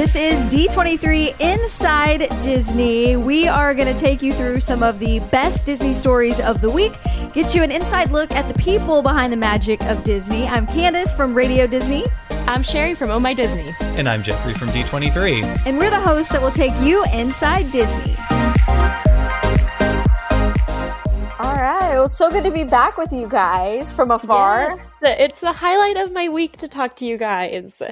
This is D23 Inside Disney. We are going to take you through some of the best Disney stories of the week, get you an inside look at the people behind the magic of Disney. I'm Candace from Radio Disney. I'm Sherry from Oh My Disney. And I'm Jeffrey from D23. And we're the hosts that will take you inside Disney. All right. Well, it's so good to be back with you guys from afar. Yes, it's the highlight of my week to talk to you guys.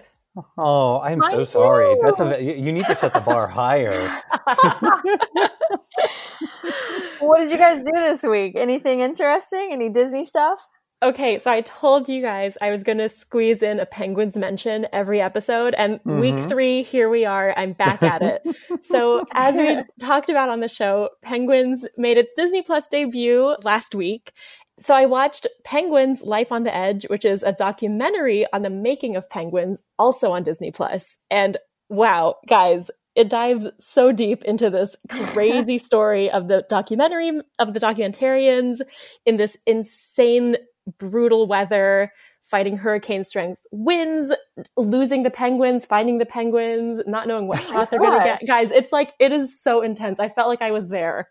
Oh, I'm so sorry. That's you need to set the bar higher. what did you guys do this week? Anything interesting? Any Disney stuff? Okay, so I told you guys I was going to squeeze in a Penguins mention every episode, and mm-hmm. week three, here we are. I'm back at it. so, as we talked about on the show, Penguins made its Disney Plus debut last week. So, I watched Penguins Life on the Edge, which is a documentary on the making of penguins, also on Disney Plus. And wow, guys, it dives so deep into this crazy story of the documentary of the documentarians in this insane brutal weather, fighting hurricane strength winds, losing the penguins, finding the penguins, not knowing what oh shot they're going to get. Guys, it's like, it is so intense. I felt like I was there.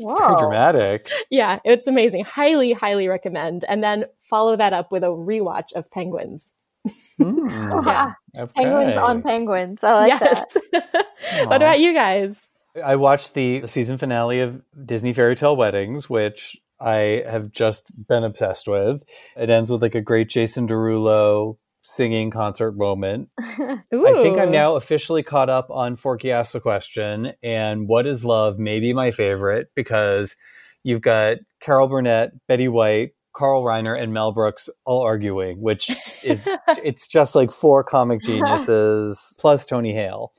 It's pretty dramatic. Yeah, it's amazing. Highly, highly recommend. And then follow that up with a rewatch of Penguins. Mm, yeah. Okay. Penguins on Penguins. I like yes. that. what about you guys? I watched the season finale of Disney Fairy Tale Weddings, which I have just been obsessed with. It ends with like a great Jason Derulo singing concert moment. I think I'm now officially caught up on Forky Ask the Question and What is Love may be my favorite because you've got Carol Burnett, Betty White, Carl Reiner, and Mel Brooks all arguing, which is it's just like four comic geniuses plus Tony Hale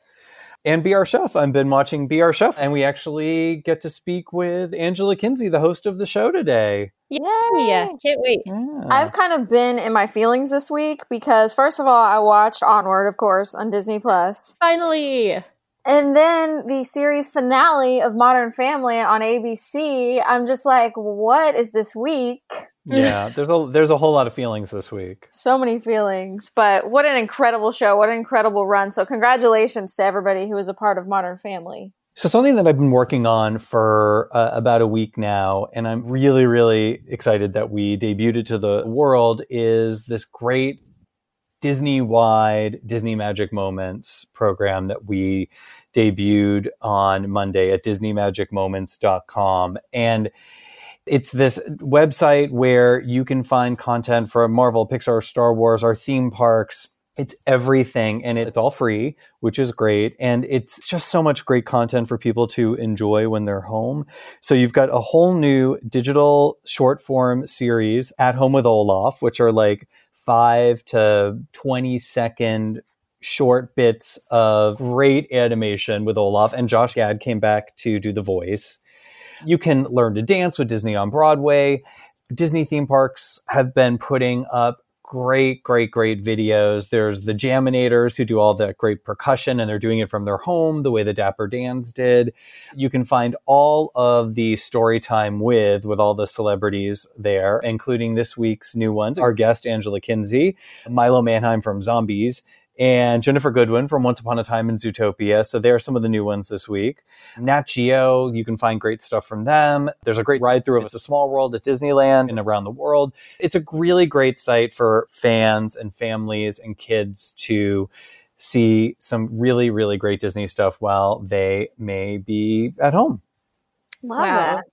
and Be Our Chef. I've been watching Be Our Chef, and we actually get to speak with Angela Kinsey, the host of the show today. Yay! Yeah, can't wait. Yeah. I've kind of been in my feelings this week because, first of all, I watched Onward, of course, on Disney Plus. Finally. And then the series finale of Modern Family on ABC. I'm just like, what is this week? yeah, there's a there's a whole lot of feelings this week. So many feelings, but what an incredible show! What an incredible run! So congratulations to everybody who was a part of Modern Family. So something that I've been working on for uh, about a week now, and I'm really really excited that we debuted it to the world is this great Disney-wide Disney Magic Moments program that we debuted on Monday at DisneyMagicMoments.com and it's this website where you can find content for Marvel, Pixar, Star Wars, our theme parks. It's everything and it's all free, which is great. And it's just so much great content for people to enjoy when they're home. So you've got a whole new digital short form series at home with Olaf, which are like five to 20 second short bits of great animation with Olaf. And Josh Gad came back to do the voice. You can learn to dance with Disney on Broadway. Disney theme parks have been putting up great, great, great videos. There's the Jammitors who do all the great percussion and they're doing it from their home the way the Dapper Dans did. You can find all of the story time with, with all the celebrities there, including this week's new ones. Our guest, Angela Kinsey, Milo Manheim from Zombies, and Ginnifer Goodwin from Once Upon a Time in Zootopia. So they are some of the new ones this week. Nat Geo, you can find great stuff from them. There's a great ride through of It's a Small World at Disneyland and around the world. It's a really great site for fans and families and kids to see some really, really great Disney stuff while they may be at home. Love wow. that.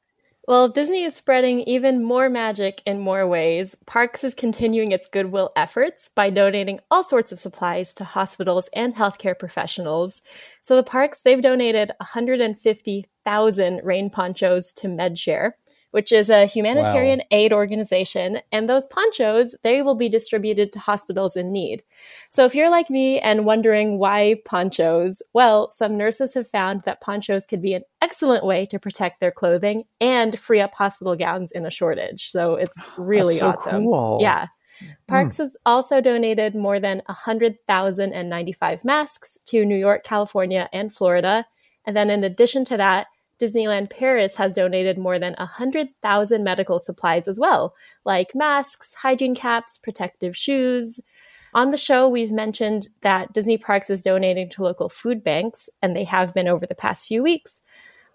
Well, Disney is spreading even more magic in more ways. Parks is continuing its goodwill efforts by donating all sorts of supplies to hospitals and healthcare professionals. So the parks, they've donated 150,000 rain ponchos to MedShare which is a humanitarian wow. aid organization. And those ponchos, they will be distributed to hospitals in need. So if you're like me and wondering why ponchos, well, some nurses have found that ponchos could be an excellent way to protect their clothing and free up hospital gowns in a shortage. So it's really so awesome. Cool. Yeah. Parks mm. has also donated more than 100,095 masks to New York, California, and Florida. And then in addition to that, Disneyland Paris has donated more than 100,000 medical supplies as well, like masks, hygiene caps, protective shoes. On the show, we've mentioned that Disney Parks is donating to local food banks, and they have been over the past few weeks.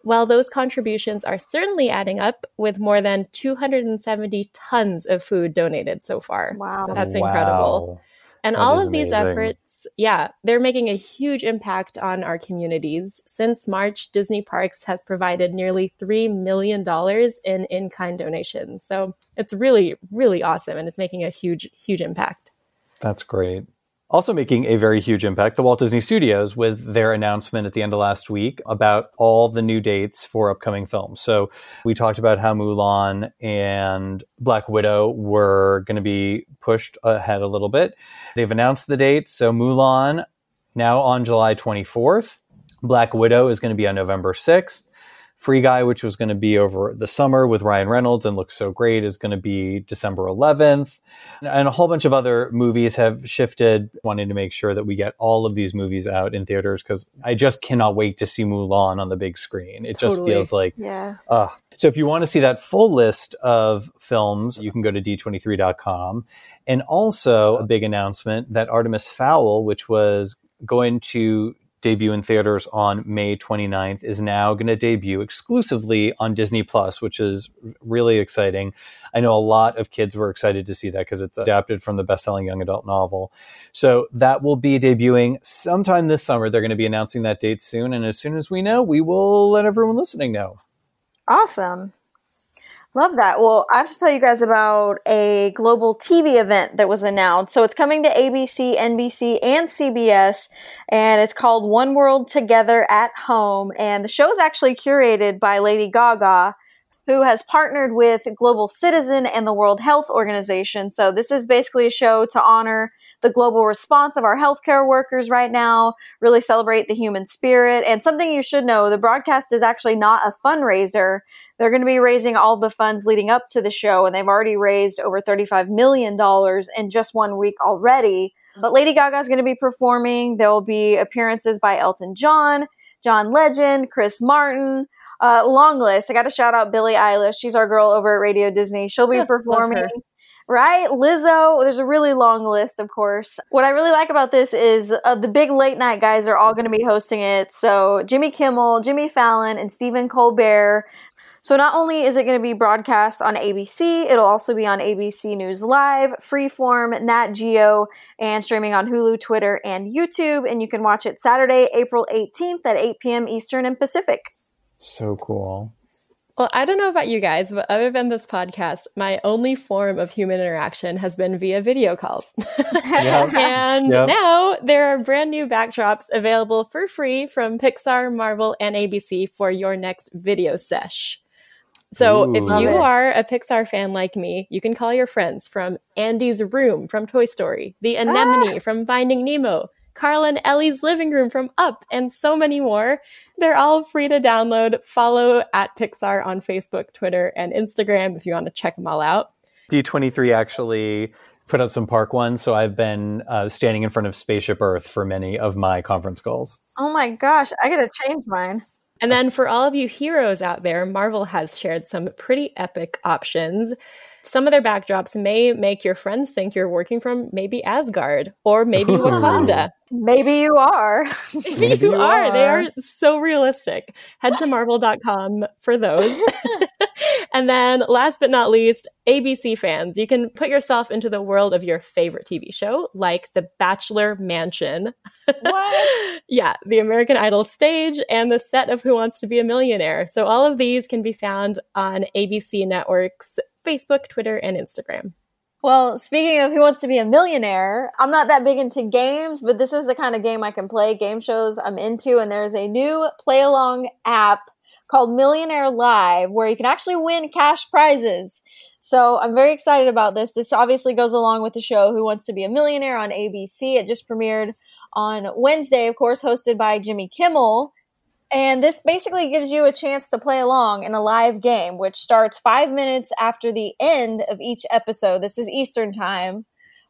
Well, those contributions are certainly adding up with more than 270 tons of food donated so far. Wow. So that's Wow. incredible. And That all of these amazing. efforts, yeah, they're making a huge impact on our communities. Since March, Disney Parks has provided nearly $3 million in in kind donations. So it's really, really awesome. And it's making a huge, huge impact. That's great. Also making a very huge impact, the Walt Disney Studios with their announcement at the end of last week about all the new dates for upcoming films. So we talked about how Mulan and Black Widow were going to be pushed ahead a little bit. They've announced the dates. So Mulan now on July 24th. Black Widow is going to be on November 6th. Free Guy, which was going to be over the summer with Ryan Reynolds and looks so great, is going to be December 11th. And a whole bunch of other movies have shifted, wanting to make sure that we get all of these movies out in theaters because I just cannot wait to see Mulan on the big screen. It just feels like Yeah. uh, so if you want to see that full list of films, you can go to d23.com. And also a big announcement that Artemis Fowl, which was going to debut in theaters on May 29th, is now going to debut exclusively on Disney Plus, which is really exciting. I know a lot of kids were excited to see that because it's adapted from the best-selling young adult novel. So that will be debuting sometime this summer. They're going to be announcing that date soon, and as soon as we know, we will let everyone listening know. Awesome. Love that. Well, I have to tell you guys about a global TV event that was announced. So it's coming to ABC, NBC, and CBS, and it's called One World Together at Home. And the show is actually curated by Lady Gaga, who has partnered with Global Citizen and the World Health Organization. So this is basically a show to honor the global response of our healthcare workers right now, really celebrate the human spirit. And something you should know the broadcast is actually not a fundraiser. They're going to be raising all the funds leading up to the show, and they've already raised over $35 million in just one week already. But Lady Gaga is going to be performing. There will be appearances by Elton John, John Legend, Chris Martin. Uh, long list. I got to shout out Billie Eilish. She's our girl over at Radio Disney. She'll be performing. Right? Lizzo. There's a really long list, of course. What I really like about this is uh, the big late night guys are all going to be hosting it. So Jimmy Kimmel, Jimmy Fallon, and Stephen Colbert. So not only is it going to be broadcast on ABC, it'll also be on ABC News Live, Freeform, Nat Geo, and streaming on Hulu, Twitter, and YouTube. And you can watch it Saturday, April 18th at 8 p.m. Eastern and Pacific. So cool. Well, I don't know about you guys, but other than this podcast, my only form of human interaction has been via video calls. Yep. and Yep. now there are brand new backdrops available for free from Pixar, Marvel, and ABC for your next video sesh. So Ooh. if you it. are a Pixar fan like me, you can call your friends from Andy's room from Toy Story, the Anemone ah. from Finding Nemo, Carl and Ellie's living room from Up, and so many more. They're all free to download. Follow at Pixar on Facebook, Twitter, and Instagram if you want to check them all out. D23 actually put up some park ones, so I've been uh, standing in front of Spaceship Earth for many of my conference calls. Oh my gosh, I got to change mine. And then for all of you heroes out there, Marvel has shared some pretty epic options. Some of their backdrops may make your friends think you're working from maybe Asgard or maybe Wakanda. Maybe you are. Maybe, Maybe you, you are. They are. are so realistic. Head to marvel.com for those. and then last but not least, ABC fans, you can put yourself into the world of your favorite TV show, like The Bachelor Mansion. What? yeah, the American Idol stage and the set of Who Wants to Be a Millionaire. So all of these can be found on ABC Network's Facebook, Twitter, and Instagram. Well, speaking of Who Wants to Be a Millionaire, I'm not that big into games, but this is the kind of game I can play. Game shows I'm into, and there's a new play along app called Millionaire Live where you can actually win cash prizes. So I'm very excited about this. This obviously goes along with the show Who Wants to Be a Millionaire on ABC. It just premiered on Wednesday, of course, hosted by Jimmy Kimmel. And this basically gives you a chance to play along in a live game, which starts five minutes after the end of each episode. This is Eastern time,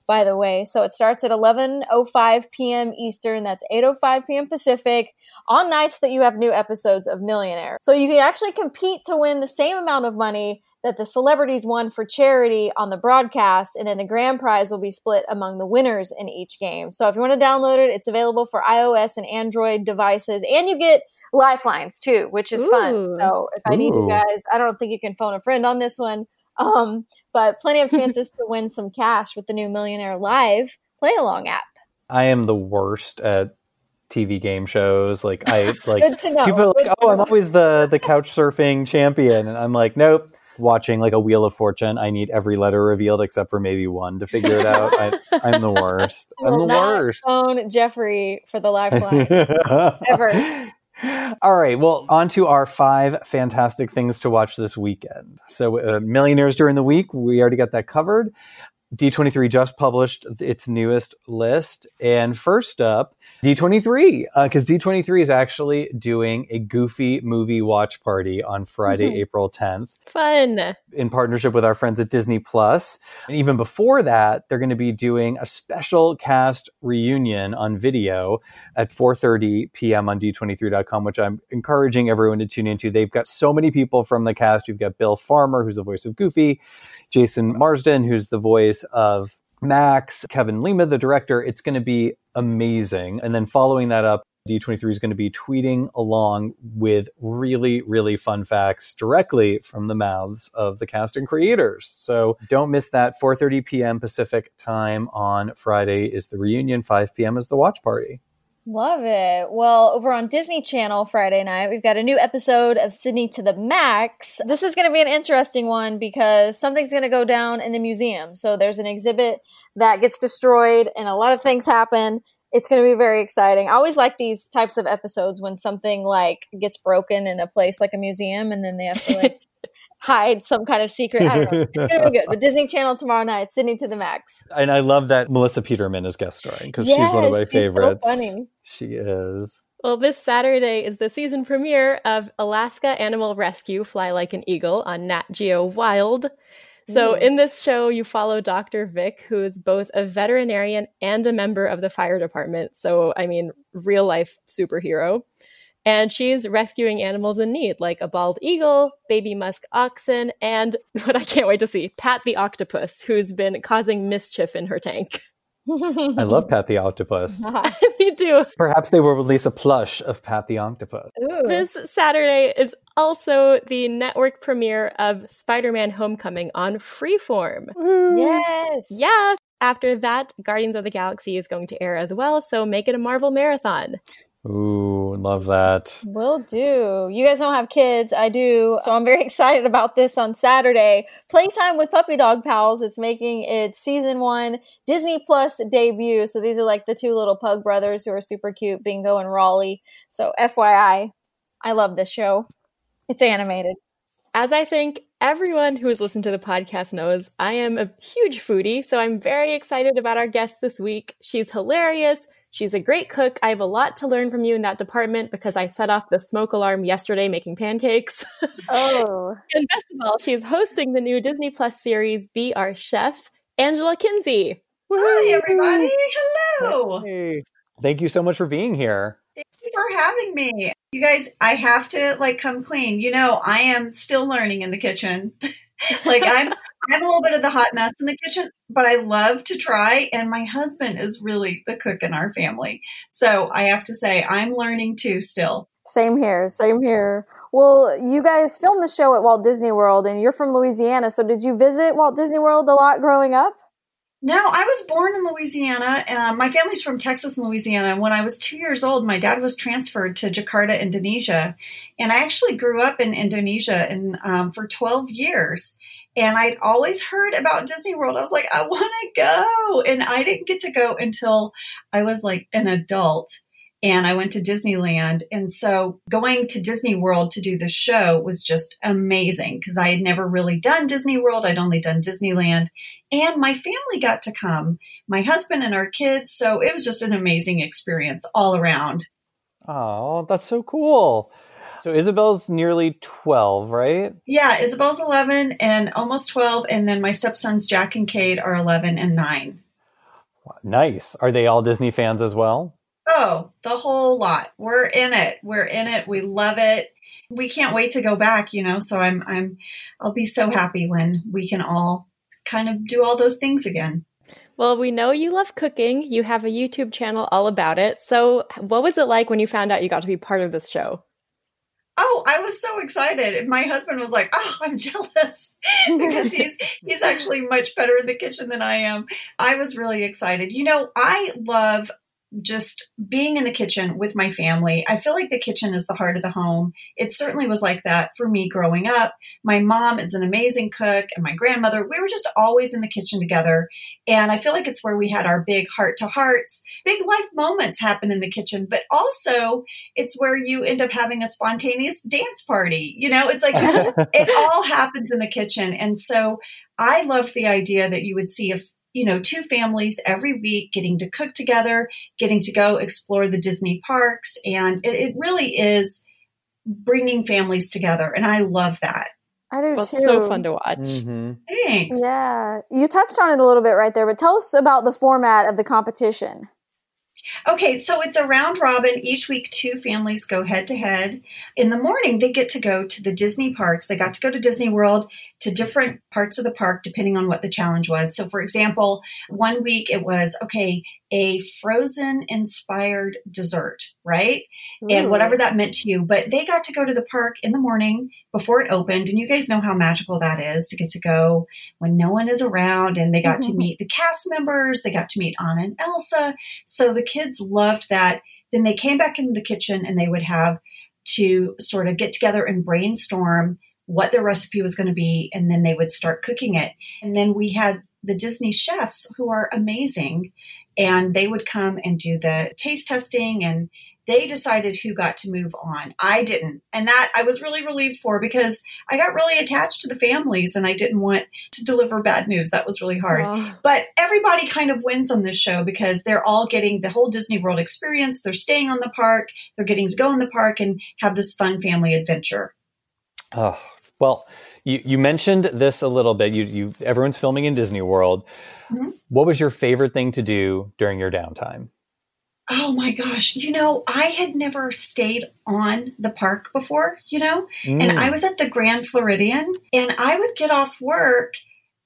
by the way. So it starts at 11.05 p.m. Eastern. That's 8.05 p.m. Pacific on nights that you have new episodes of Millionaire. So you can actually compete to win the same amount of money that the celebrities won for charity on the broadcast, and then the grand prize will be split among the winners in each game. So if you want to download it, it's available for iOS and Android devices, and you get lifelines too, which is Ooh. fun. So if I need you guys, I don't think you can phone a friend on this one, um, but plenty of chances to win some cash with the new Millionaire Live play along app. I am the worst at TV game shows. Like I like people are like, oh, I'm always the the couch surfing champion, and I'm like, nope. Watching like a Wheel of Fortune, I need every letter revealed except for maybe one to figure it out. I, am the worst. I'm the worst. Phone Jeffrey for the lifeline ever. All right. Well, on to our five fantastic things to watch this weekend. So, uh, Millionaires during the week, we already got that covered. D23 just published its newest list. And first up, D23, because uh, D23 is actually doing a goofy movie watch party on Friday, mm-hmm. April 10th. Fun. In partnership with our friends at Disney Plus. And even before that, they're going to be doing a special cast reunion on video at 4.30 p.m. on D23.com, which I'm encouraging everyone to tune into. They've got so many people from the cast. You've got Bill Farmer, who's the voice of Goofy, Jason Marsden, who's the voice of Max, Kevin Lima, the director. It's going to be amazing. And then following that up, D23 is going to be tweeting along with really, really fun facts directly from the mouths of the cast and creators. So don't miss that. 4.30 p.m. Pacific time on Friday is the reunion. 5 p.m. is the watch party. Love it. Well, over on Disney Channel Friday night, we've got a new episode of Sydney to the Max. This is going to be an interesting one because something's going to go down in the museum. So there's an exhibit that gets destroyed and a lot of things happen. It's going to be very exciting. I always like these types of episodes when something like gets broken in a place like a museum and then they have to like hide some kind of secret. I don't know. It's gonna be good. But Disney Channel tomorrow night, Sydney to the max. And I love that Melissa Peterman is guest starring because yes, she's one of my favorites. So funny. She is. Well, this Saturday is the season premiere of Alaska Animal Rescue Fly Like an Eagle on Nat Geo Wild. So, mm. in this show, you follow Dr. Vic, who is both a veterinarian and a member of the fire department. So, I mean, real life superhero and she's rescuing animals in need, like a bald eagle, baby musk oxen, and what I can't wait to see, Pat the octopus, who's been causing mischief in her tank. I love Pat the octopus. Me too. Perhaps they will release a plush of Pat the octopus. Ooh. This Saturday is also the network premiere of Spider-Man: Homecoming on Freeform. Yes. Yeah. After that, Guardians of the Galaxy is going to air as well, so make it a Marvel marathon. Ooh, love that. Will do. You guys don't have kids. I do. So I'm very excited about this on Saturday. Playtime with Puppy Dog Pals. It's making its season one Disney Plus debut. So these are like the two little pug brothers who are super cute, Bingo and Rolly. So FYI, I love this show. It's animated. As I think everyone who has listened to the podcast knows, I am a huge foodie. So I'm very excited about our guest this week. She's hilarious. She's a great cook. I have a lot to learn from you in that department because I set off the smoke alarm yesterday making pancakes. Oh. and best of all, she's hosting the new Disney Plus series Be Our Chef, Angela Kinsey. Hi, everybody. Hello. Hey. Thank you so much for being here. Thank you for having me. You guys, I have to like come clean. You know, I am still learning in the kitchen. like I'm I'm a little bit of the hot mess in the kitchen, but I love to try and my husband is really the cook in our family. So I have to say I'm learning too still. Same here, same here. Well, you guys filmed the show at Walt Disney World and you're from Louisiana, so did you visit Walt Disney World a lot growing up? No, I was born in Louisiana. Uh, my family's from Texas and Louisiana. When I was two years old, my dad was transferred to Jakarta, Indonesia, and I actually grew up in Indonesia um, for 12 years. And I'd always heard about Disney World. I was like, I want to go, and I didn't get to go until I was like an adult and I went to Disneyland. And so going to Disney World to do the show was just amazing because I had never really done Disney World. I'd only done Disneyland. And my family got to come, my husband and our kids. So it was just an amazing experience all around. Oh, that's so cool. So Isabel's nearly 12, right? Yeah, Isabel's 11 and almost 12. And then my stepsons, Jack and Kate, are 11 and 9. Nice. Are they all Disney fans as well? Oh, the whole lot. We're in it. We're in it. We love it. We can't wait to go back, you know. So I'm I'm I'll be so happy when we can all kind of do all those things again. Well, we know you love cooking. You have a YouTube channel all about it. So, what was it like when you found out you got to be part of this show? Oh, I was so excited. My husband was like, "Oh, I'm jealous." because he's he's actually much better in the kitchen than I am. I was really excited. You know, I love just being in the kitchen with my family. I feel like the kitchen is the heart of the home. It certainly was like that for me growing up. My mom is an amazing cook, and my grandmother, we were just always in the kitchen together. And I feel like it's where we had our big heart to hearts, big life moments happen in the kitchen, but also it's where you end up having a spontaneous dance party. You know, it's like it all happens in the kitchen. And so I love the idea that you would see if you know, two families every week getting to cook together, getting to go explore the Disney parks. And it, it really is bringing families together. And I love that. I do well, too. It's so fun to watch. Mm-hmm. Thanks. Yeah. You touched on it a little bit right there, but tell us about the format of the competition. Okay, so it's a round robin. Each week, two families go head to head. In the morning, they get to go to the Disney parks. They got to go to Disney World to different parts of the park depending on what the challenge was. So, for example, one week it was okay, a frozen inspired dessert, right? Ooh. And whatever that meant to you. But they got to go to the park in the morning before it opened. And you guys know how magical that is to get to go when no one is around. And they got mm-hmm. to meet the cast members, they got to meet Anna and Elsa. So the kids loved that. Then they came back into the kitchen and they would have to sort of get together and brainstorm what their recipe was going to be, and then they would start cooking it. And then we had the Disney chefs who are amazing, and they would come and do the taste testing and they decided who got to move on. I didn't. And that I was really relieved for because I got really attached to the families and I didn't want to deliver bad news. That was really hard. Oh. But everybody kind of wins on this show because they're all getting the whole Disney World experience. They're staying on the park, they're getting to go in the park and have this fun family adventure. Oh, well, you, you mentioned this a little bit. You, you everyone's filming in Disney World. Mm-hmm. What was your favorite thing to do during your downtime? Oh my gosh. You know, I had never stayed on the park before, you know, mm. and I was at the Grand Floridian and I would get off work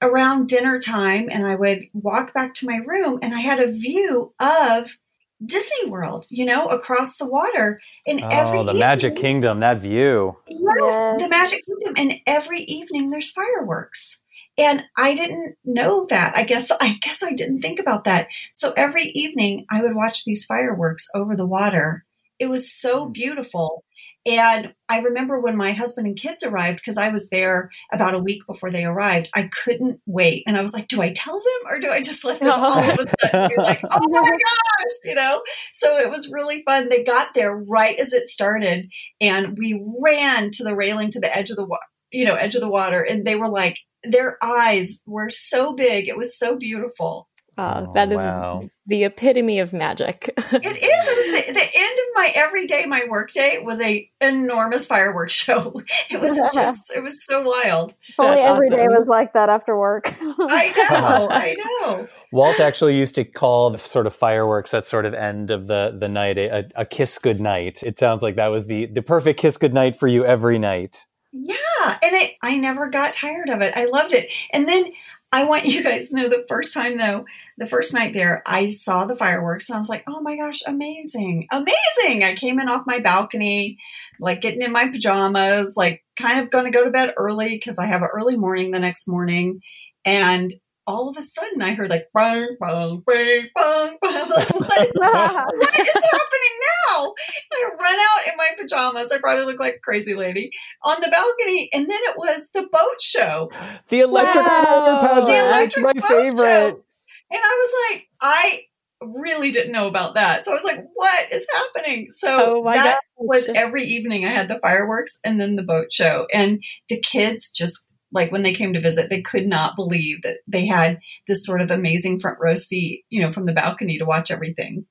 around dinner time and I would walk back to my room and I had a view of Disney World, you know, across the water. And every oh, every the evening, Magic Kingdom, that view. Yes, yes, the Magic Kingdom. And every evening there's fireworks. And I didn't know that. I guess I guess I didn't think about that. So every evening I would watch these fireworks over the water. It was so hmm. beautiful. And I remember when my husband and kids arrived, because I was there about a week before they arrived, I couldn't wait. And I was like, do I tell them or do I just let them all of a sudden be like, oh my gosh, you know? So it was really fun. They got there right as it started and we ran to the railing to the edge of the water, you know, edge of the water. And they were like, their eyes were so big. It was so beautiful. Uh, that is wow. the epitome of magic. it is. It the, the, end of my everyday, my workday was a enormous fireworks show. It was just, it was so wild. Only every awesome. day was like that after work. I know, I know. Walt actually used to call the sort of fireworks at sort of end of the the night a, a kiss good night. It sounds like that was the the perfect kiss good night for you every night. Yeah, and it I never got tired of it. I loved it. And then I want you guys to know the first time though, the first night there, I saw the fireworks and I was like, "Oh my gosh, amazing. Amazing." I came in off my balcony, like getting in my pajamas, like kind of going to go to bed early cuz I have an early morning the next morning and all of a sudden I heard like bang, bang, bang, bang, bang. what, what is happening now? I run out in my pajamas. I probably look like a crazy lady on the balcony. And then it was the boat show. The electric wow. pageant. The electric my favorite. Show. And I was like, I really didn't know about that. So I was like, what is happening? So oh that gosh. was every evening I had the fireworks and then the boat show. And the kids just like when they came to visit, they could not believe that they had this sort of amazing front row seat, you know, from the balcony to watch everything.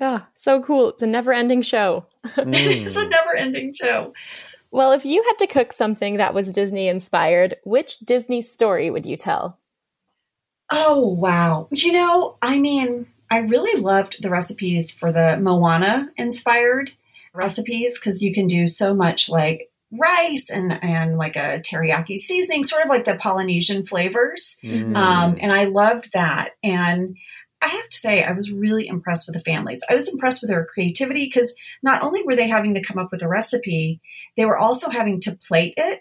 Oh, so cool. It's a never ending show. Mm. it's a never ending show. Well, if you had to cook something that was Disney inspired, which Disney story would you tell? Oh, wow. You know, I mean, I really loved the recipes for the Moana inspired recipes because you can do so much like rice and and like a teriyaki seasoning, sort of like the Polynesian flavors. Mm. Um, and I loved that. And I have to say, I was really impressed with the families. I was impressed with their creativity because not only were they having to come up with a recipe, they were also having to plate it.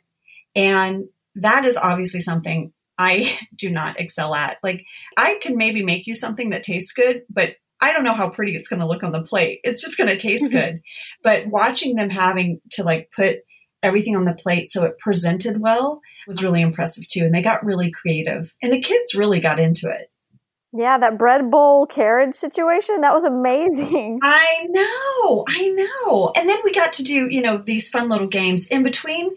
And that is obviously something I do not excel at. Like, I can maybe make you something that tastes good, but I don't know how pretty it's going to look on the plate. It's just going to taste good. But watching them having to like put everything on the plate so it presented well was really impressive too. And they got really creative. And the kids really got into it. Yeah, that bread bowl carriage situation, that was amazing. I know, I know. And then we got to do, you know, these fun little games in between,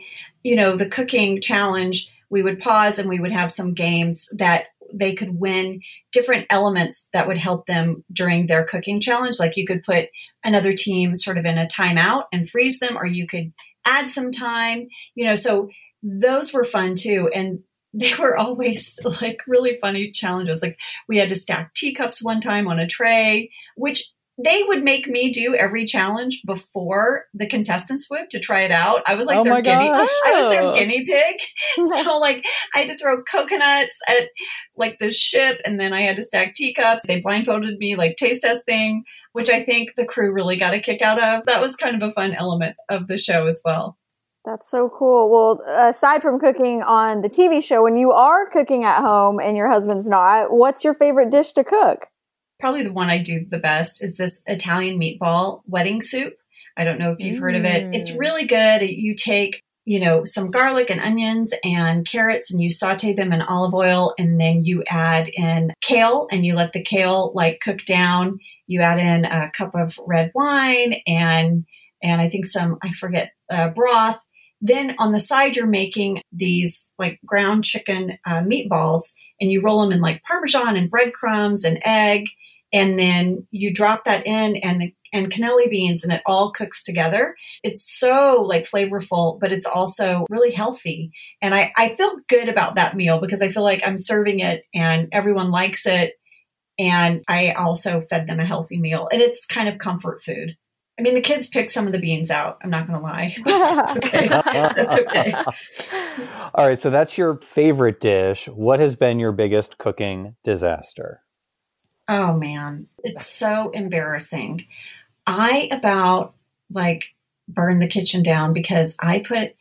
you know, the cooking challenge. We would pause and we would have some games that they could win different elements that would help them during their cooking challenge. Like you could put another team sort of in a timeout and freeze them, or you could add some time, you know, so those were fun too. And they were always like really funny challenges. Like we had to stack teacups one time on a tray, which they would make me do every challenge before the contestants would to try it out. I was like Oh their my guinea gosh. I was their guinea pig. so like I had to throw coconuts at like the ship and then I had to stack teacups. They blindfolded me like taste test thing, which I think the crew really got a kick out of. That was kind of a fun element of the show as well. That's so cool. Well, aside from cooking on the TV show, when you are cooking at home and your husband's not, what's your favorite dish to cook? probably the one I do the best is this Italian meatball wedding soup. I don't know if you've heard of it. It's Mm. really good. You take, you know, some garlic and onions and carrots and you saute them in olive oil and then you add in kale and you let the kale like cook down. You add in a cup of red wine and and I think some I forget uh, broth. Then on the side you're making these like ground chicken uh, meatballs and you roll them in like parmesan and breadcrumbs and egg and then you drop that in and and cannelli beans and it all cooks together. It's so like flavorful but it's also really healthy. And i i feel good about that meal because i feel like i'm serving it and everyone likes it. And i also fed them a healthy meal. And it's kind of comfort food. I mean the kids picked some of the beans out. I'm not gonna lie. That's okay. That's okay. All right, so that's your favorite dish. What has been your biggest cooking disaster? Oh man, it's so embarrassing. I about like burned the kitchen down because I put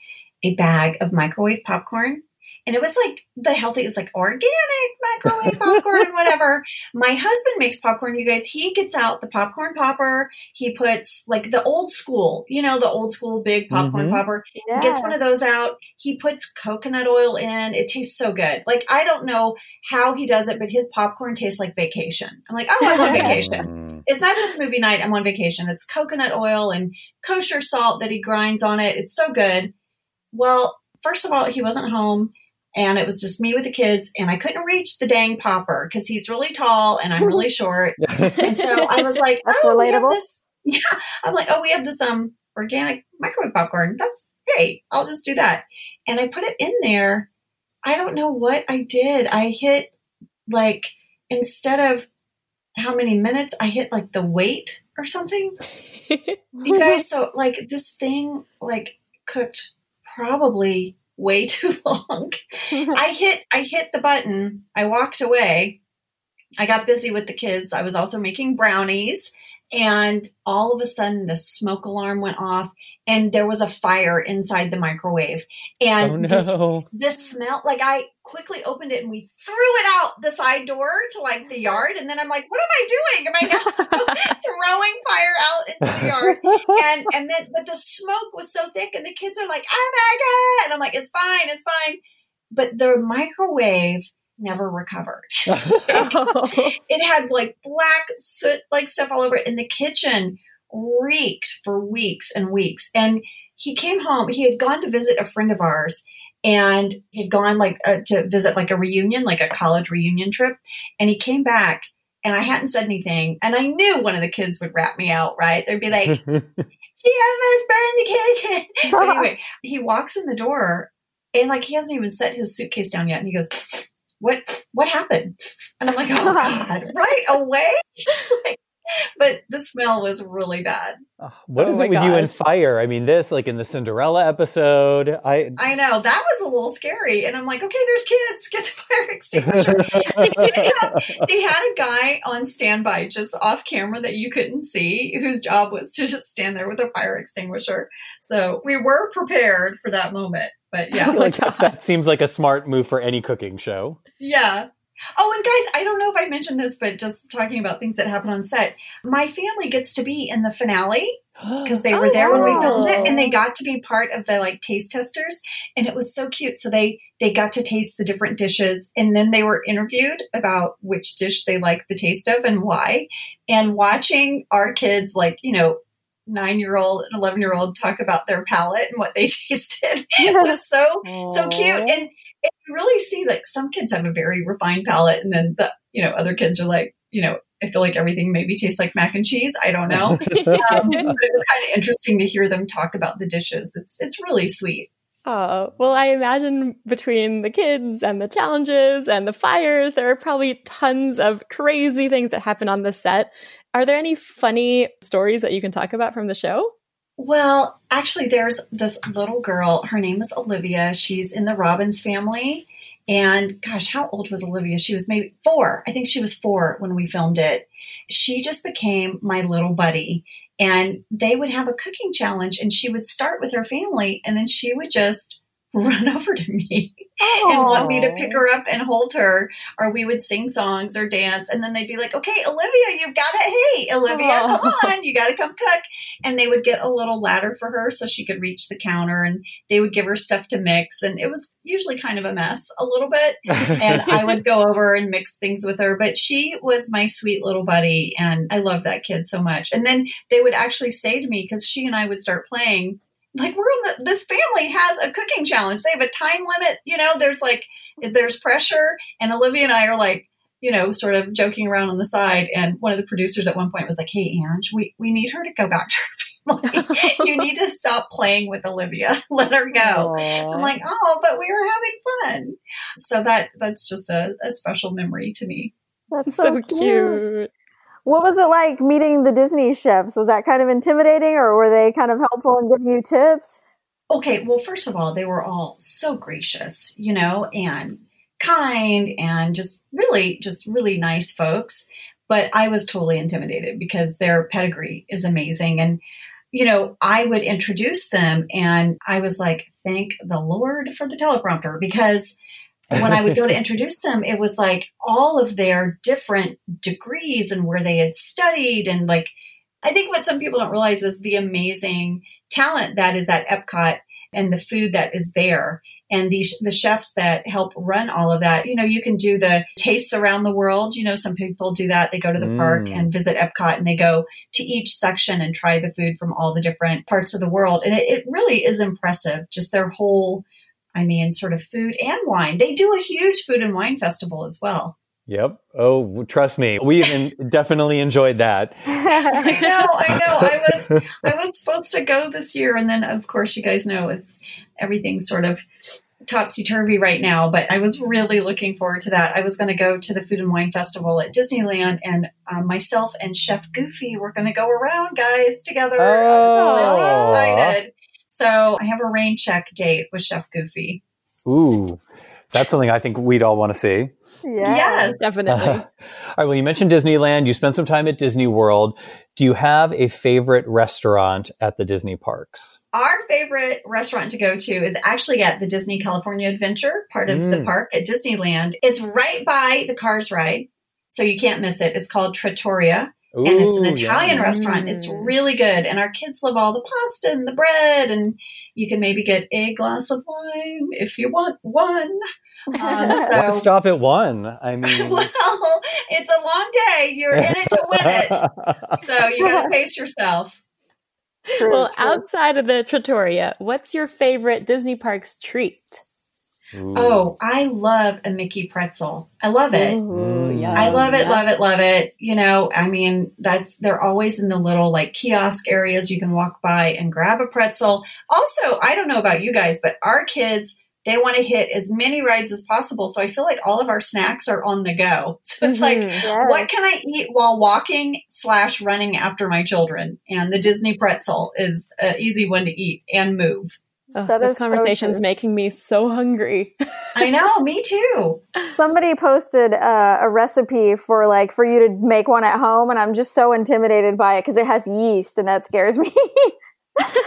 a bag of microwave popcorn and it was like the healthy, it was like organic microwave popcorn, whatever. My husband makes popcorn, you guys. He gets out the popcorn popper. He puts like the old school, you know, the old school big popcorn Mhm. popper. Yeah. He gets one of those out. He puts coconut oil in. It tastes so good. Like I don't know how he does it, but his popcorn tastes like vacation. I'm like, oh, I'm on vacation. Mm. It's not just movie night. I'm on vacation. It's coconut oil and kosher salt that he grinds on it. It's so good. Well, first of all, he wasn't home and it was just me with the kids and I couldn't reach the dang popper because he's really tall and I'm really short. And so I was like, That's oh, we have relatable. this. Yeah. I'm like, oh, we have this um organic microwave popcorn. That's hey, I'll just do that. And I put it in there. I don't know what I did. I hit like instead of how many minutes, I hit like the weight or something. You guys, so like this thing like cooked probably way too long. I hit I hit the button. I walked away. I got busy with the kids. I was also making brownies and all of a sudden the smoke alarm went off and there was a fire inside the microwave. And oh this no. this smell like i quickly opened it and we threw it out the side door to like the yard. And then i'm like what am i doing? Am i now throwing fire out into the yard? And and then but the smoke was so thick and the kids are like oh my god. And i'm like it's fine it's fine. But the microwave never recovered. It had like black soot like stuff all over it. And the kitchen reeked for weeks and weeks and he came home he had gone to visit a friend of ours and he'd gone like uh, to visit like a reunion like a college reunion trip and he came back and i hadn't said anything and i knew one of the kids would rat me out right they'd be like she almost burned the kitchen but anyway he walks in the door and like he hasn't even set his suitcase down yet and he goes what what happened? And I'm like, oh God, right away. but the smell was really bad. Oh, what Oh is it with you and fire? I mean, this like in the Cinderella episode. I I know that was a little scary, and I'm like, okay, there's kids, get the fire extinguisher. they, had, they had a guy on standby just off camera that you couldn't see, whose job was to just stand there with a fire extinguisher. So we were prepared for that moment. But yeah, feel like that, that seems like a smart move for any cooking show. Yeah. Oh, and guys, I don't know if I mentioned this, but just talking about things that happen on set, my family gets to be in the finale because they oh, were Oh, there when we filmed it, and they got to be part of the like taste testers, and it was so cute. So they they got to taste the different dishes, and then they were interviewed about which dish they liked the taste of and why. And watching our kids, like you know. Nine year old and 11 year old talk about their palate and what they tasted it was so so cute and, and you really see like some kids have a very refined palate and then the you know other kids are like you know i feel like everything maybe tastes like mac and cheese i don't know um, but it was kind of interesting to hear them talk about the dishes it's it's really sweet Oh, well, I imagine between the kids and the challenges and the fires, there are probably tons of crazy things that happen on the set. Are there any funny stories that you can talk about from the show? Well actually there's this little girl. Her name is olivia. She's in the robbins family. And gosh how old was olivia? She was maybe four. I think she was four when we filmed it. She just became my little buddy. And they would have a cooking challenge and she would start with her family and then she would just run over to me and want me to pick her up and hold her or we would sing songs or dance and then they'd be like okay olivia you've got to hey olivia Aw. come on you got to come cook and they would get a little ladder for her so she could reach the counter and they would give her stuff to mix and it was usually kind of a mess a little bit and I would go over and mix things with her. But she was my sweet little buddy, and I love that kid so much. And then they would actually say to me because she and I would start playing. Like we're in the, this family has a cooking challenge. They have a time limit. You know, there's like there's pressure, and Olivia and I are like, you know, sort of joking around on the side. And one of the producers at one point was like, "Hey, Ange, we we need her to go back to her family. you need to stop playing with Olivia. Let her go." I'm like, oh, but we were having fun. So that that's just a, a special memory to me. That's so, cute. What was it like meeting the Disney chefs? Was that kind of intimidating or were they kind of helpful in giving you tips? Okay, well, first of all, they were all so gracious, you know, and kind and just really, just really nice folks. But I was totally intimidated because their pedigree is amazing. And, you know, I would introduce them and I was like, thank the Lord for the teleprompter because when I would go to introduce them, it was like all of their different degrees and where they had studied. And like, I think what some people don't realize is the amazing talent that is at Epcot and the food that is there. And the, the chefs that help run all of that, you know, you can do the tastes around the world. You know, some people do that. They go to the park Mm. and visit Epcot and they go to each section and try the food from all the different parts of the world. And it, it really is impressive, just their whole I mean, sort of food and wine. They do a huge food and wine festival as well. Yep. Oh, trust me, we even definitely enjoyed that. I know, I know. I was I was supposed to go this year, and then of course you guys know it's everything's sort of topsy turvy right now. But I was really looking forward to that. I was going to go to the Food and Wine Festival at Disneyland, and um, myself and Chef Goofy were going to go around, guys, together. I was Oh. really excited. So I have a rain check date with Chef Goofy. Ooh, that's something I think we'd all want to see. yeah. Yes. Definitely. All right. Well, you mentioned Disneyland. You spent some time at Disney World. Do you have a favorite restaurant at the Disney parks? Our favorite restaurant to go to is actually at the Disney California Adventure, part of the Mm. park at Disneyland. It's right by the Cars ride, so you can't miss it. It's called Trattoria, and it's an Italian yum. restaurant. It's really good, and our kids love all the pasta and the bread, and you can maybe get a glass of wine if you want one. Um, Why so, stop at one? I mean, well, it's a long day. You're in it to win it, so you got to pace yourself. True, well, true. outside of the Trattoria, what's your favorite Disney Parks treat? Ooh. Oh, I love a Mickey pretzel. I love it. Ooh, Mm. yum. I love it, Yeah. love it, love it. You know, I mean, that's they're always in the little like kiosk areas you can walk by and grab a pretzel. Also, I don't know about you guys, but our kids they want to hit as many rides as possible. So I feel like all of our snacks are on the go. So it's like, Mhm. Yes. what can I eat while walking slash running after my children? And the Disney pretzel is an easy one to eat and move. Oh, That this is so conversation's true. making me so hungry. I know, me too. Somebody posted uh, a recipe for like for you to make one at home, and I'm just so intimidated by it because it has yeast, and that scares me.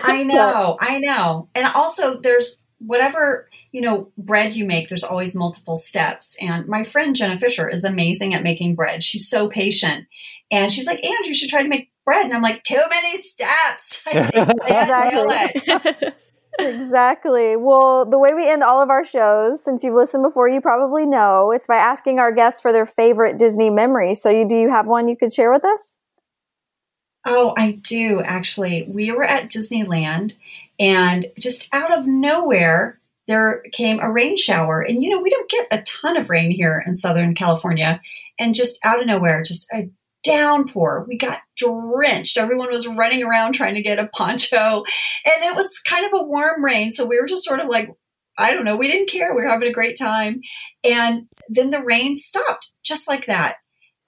I know, I know. And also, there's whatever, you know, bread you make, there's always multiple steps. And my friend Jenna Fischer is amazing at making bread. She's so patient. And she's like, Andrew, you should try to make bread. And I'm like, too many steps. I can't do it. Exactly. Well, the way we end all of our shows, since you've listened before, you probably know it's by asking our guests for their favorite Disney memory. So, you do you have one you could share with us? Oh, I do actually. We were at Disneyland and just out of nowhere, there came a rain shower. And you know, we don't get a ton of rain here in Southern California. And just out of nowhere, just a downpour. We got drenched. Everyone was running around trying to get a poncho. And it was kind of a warm rain. So we were just sort of like, I don't know, we didn't care. We were having a great time. And then the rain stopped just like that.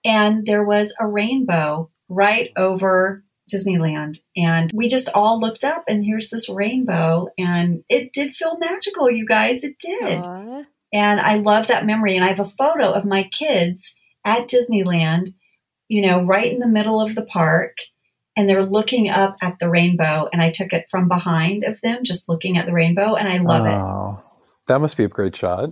And there was a rainbow right over Disneyland. And we just all looked up and here's this rainbow. And it did feel magical, you guys. It did. Aw. And I love that memory. And I have a photo of my kids at Disneyland, you know, right in the middle of the park. And they're looking up at the rainbow. And I took it from behind of them, just looking at the rainbow. And I love it. Oh, That must be a great shot.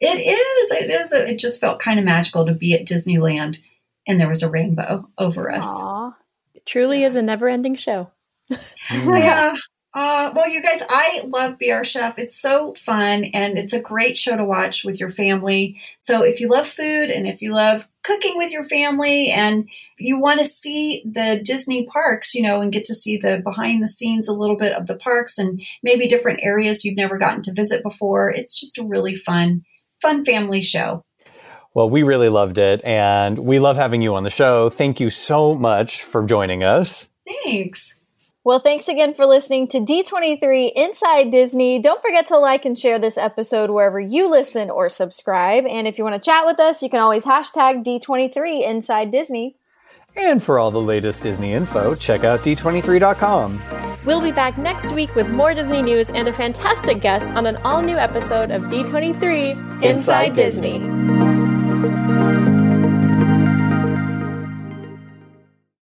It is. It is. It just felt kind of magical to be at Disneyland and there was a rainbow over us. Aw. It truly is a never ending show. Mm. Yeah. Uh, well, you guys, I love Be Our Chef. It's so fun and it's a great show to watch with your family. So if you love food and if you love cooking with your family and you want to see the Disney parks, you know, and get to see the behind the scenes a little bit of the parks and maybe different areas you've never gotten to visit before, it's just a really fun, fun family show. Well, we really loved it, and we love having you on the show. Thank you so much for joining us. Thanks. Well, thanks again for listening to D23 Inside Disney. Don't forget to like and share this episode wherever you listen or subscribe. And if you want to chat with us, you can always hashtag D23 Inside Disney. And for all the latest Disney info, check out d23.com. We'll be back next week with more Disney news and a fantastic guest on an all new episode of D23 Inside Disney.